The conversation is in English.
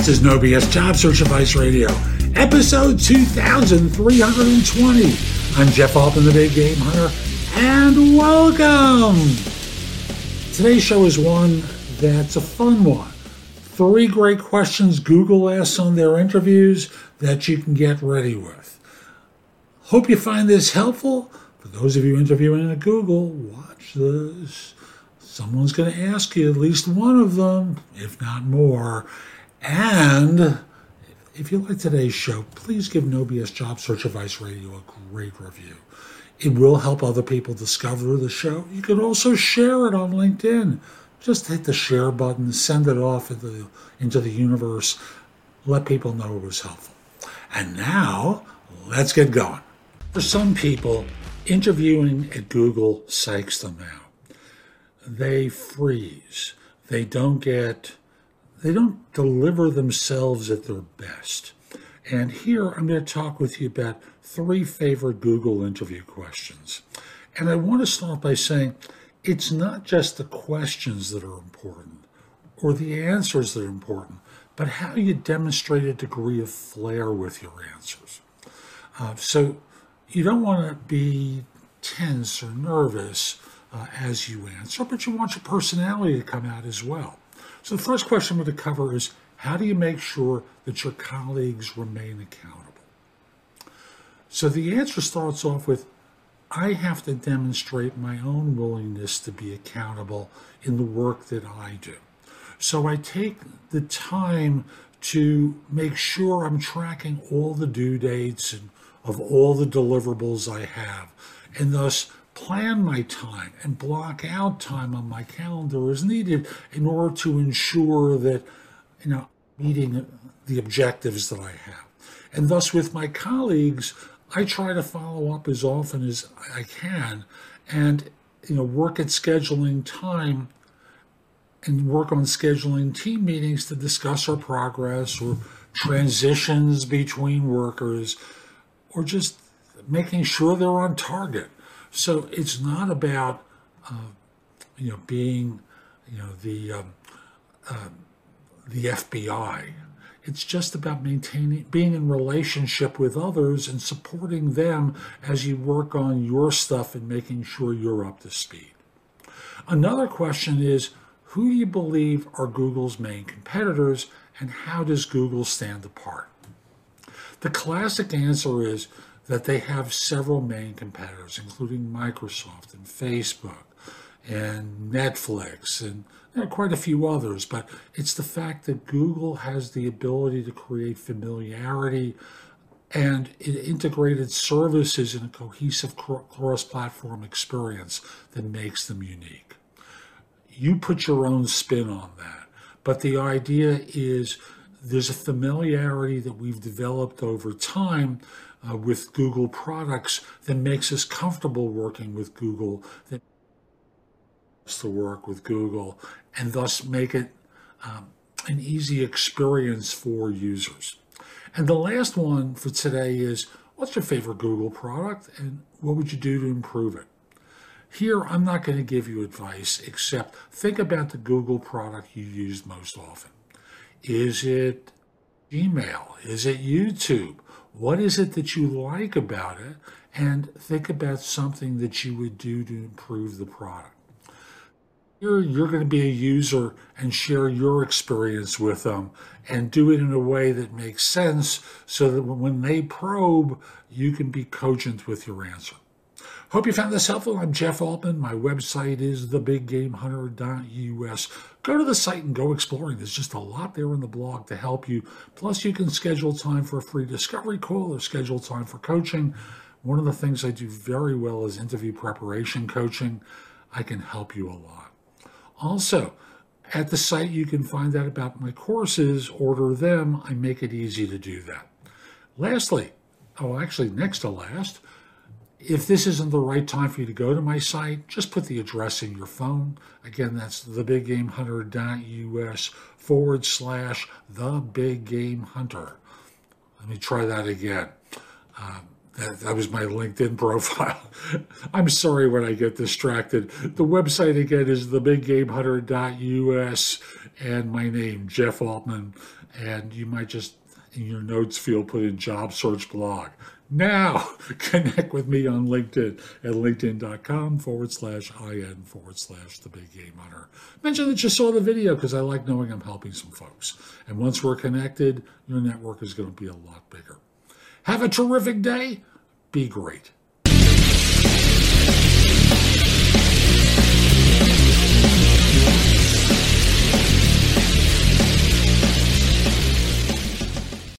This is No BS Job Search Advice Radio, episode 2320. I'm Jeff Altman, the Big Game Hunter, and welcome. Today's show is one that's a fun one. Three great questions Google asks on their interviews that you can get ready with. Hope you find this helpful. For those of you interviewing at Google, watch this. Someone's going to ask you at least one of them, if not more. And if you like today's show, please give No BS Job Search Advice Radio a great review. It will help other people discover the show. You can also share it on LinkedIn. Just hit the share button, send it off into the, into the universe, let people know it was helpful. And now, let's get going. For some people, interviewing at Google psychs them out. They freeze. They don't get they don't deliver themselves at their best. And here I'm going to talk with you about three favorite Google interview questions. And I want to start by saying it's not just the questions that are important or the answers that are important, but how you demonstrate a degree of flair with your answers. Uh, so you don't want to be tense or nervous uh, as you answer, but you want your personality to come out as well. So the first question we're going to cover is how do you make sure that your colleagues remain accountable? So the answer starts off with I have to demonstrate my own willingness to be accountable in the work that I do. So I take the time to make sure I'm tracking all the due dates and of all the deliverables I have, and thus plan my time and block out time on my calendar as needed in order to ensure that, you know, meeting the objectives that I have. And thus, with my colleagues, I try to follow up as often as I can and, you know, work at scheduling time and work on scheduling team meetings to discuss our progress or transitions between workers or just making sure they're on target. So it's not about uh, you know being you know the um, uh, the FBI. It's just about maintaining being in relationship with others and supporting them as you work on your stuff and making sure you're up to speed. Another question is who do you believe are Google's main competitors and how does Google stand apart? The classic answer is that they have several main competitors, including Microsoft and Facebook and Netflix and quite a few others, but it's the fact that Google has the ability to create familiarity and integrated services in a cohesive cross platform experience that makes them unique. You put your own spin on that, but the idea is there's a familiarity that we've developed over time uh, with Google products that makes us comfortable working with Google, that us to work with Google, and thus make it um, an easy experience for users. And the last one for today is what's your favorite Google product and what would you do to improve it? Here, I'm not going to give you advice except think about the Google product you use most often. Is it Gmail? Is it YouTube? What is it that you like about it? And think about something that you would do to improve the product. Here, you're going to be a user and share your experience with them and do it in a way that makes sense so that when they probe, you can be cogent with your answer. Hope you found this helpful. I'm Jeff Altman. My website is thebiggamehunter.us. Go to the site and go exploring. There's just a lot there in the blog to help you. Plus, you can schedule time for a free discovery call or schedule time for coaching. One of the things I do very well is interview preparation coaching. I can help you a lot. Also, at the site, you can find out about my courses, order them. I make it easy to do that. Lastly, oh, actually, next to last, if this isn't the right time for you to go to my site, just put the address in your phone. Again, that's thebiggamehunter.us forward slash the big game hunter. Let me try that again. Uh, That, that was my LinkedIn profile. I'm sorry when I get distracted. The website again is thebiggamehunter.us and my name, Jeff Altman. And you might just in your notes field put in job search blog. Now connect with me on LinkedIn at linkedin.com forward slash IN forward slash the big game hunter. Mention that you saw the video because I like knowing I'm helping some folks. And once we're connected, your network is going to be a lot bigger. Have a terrific day. Be great.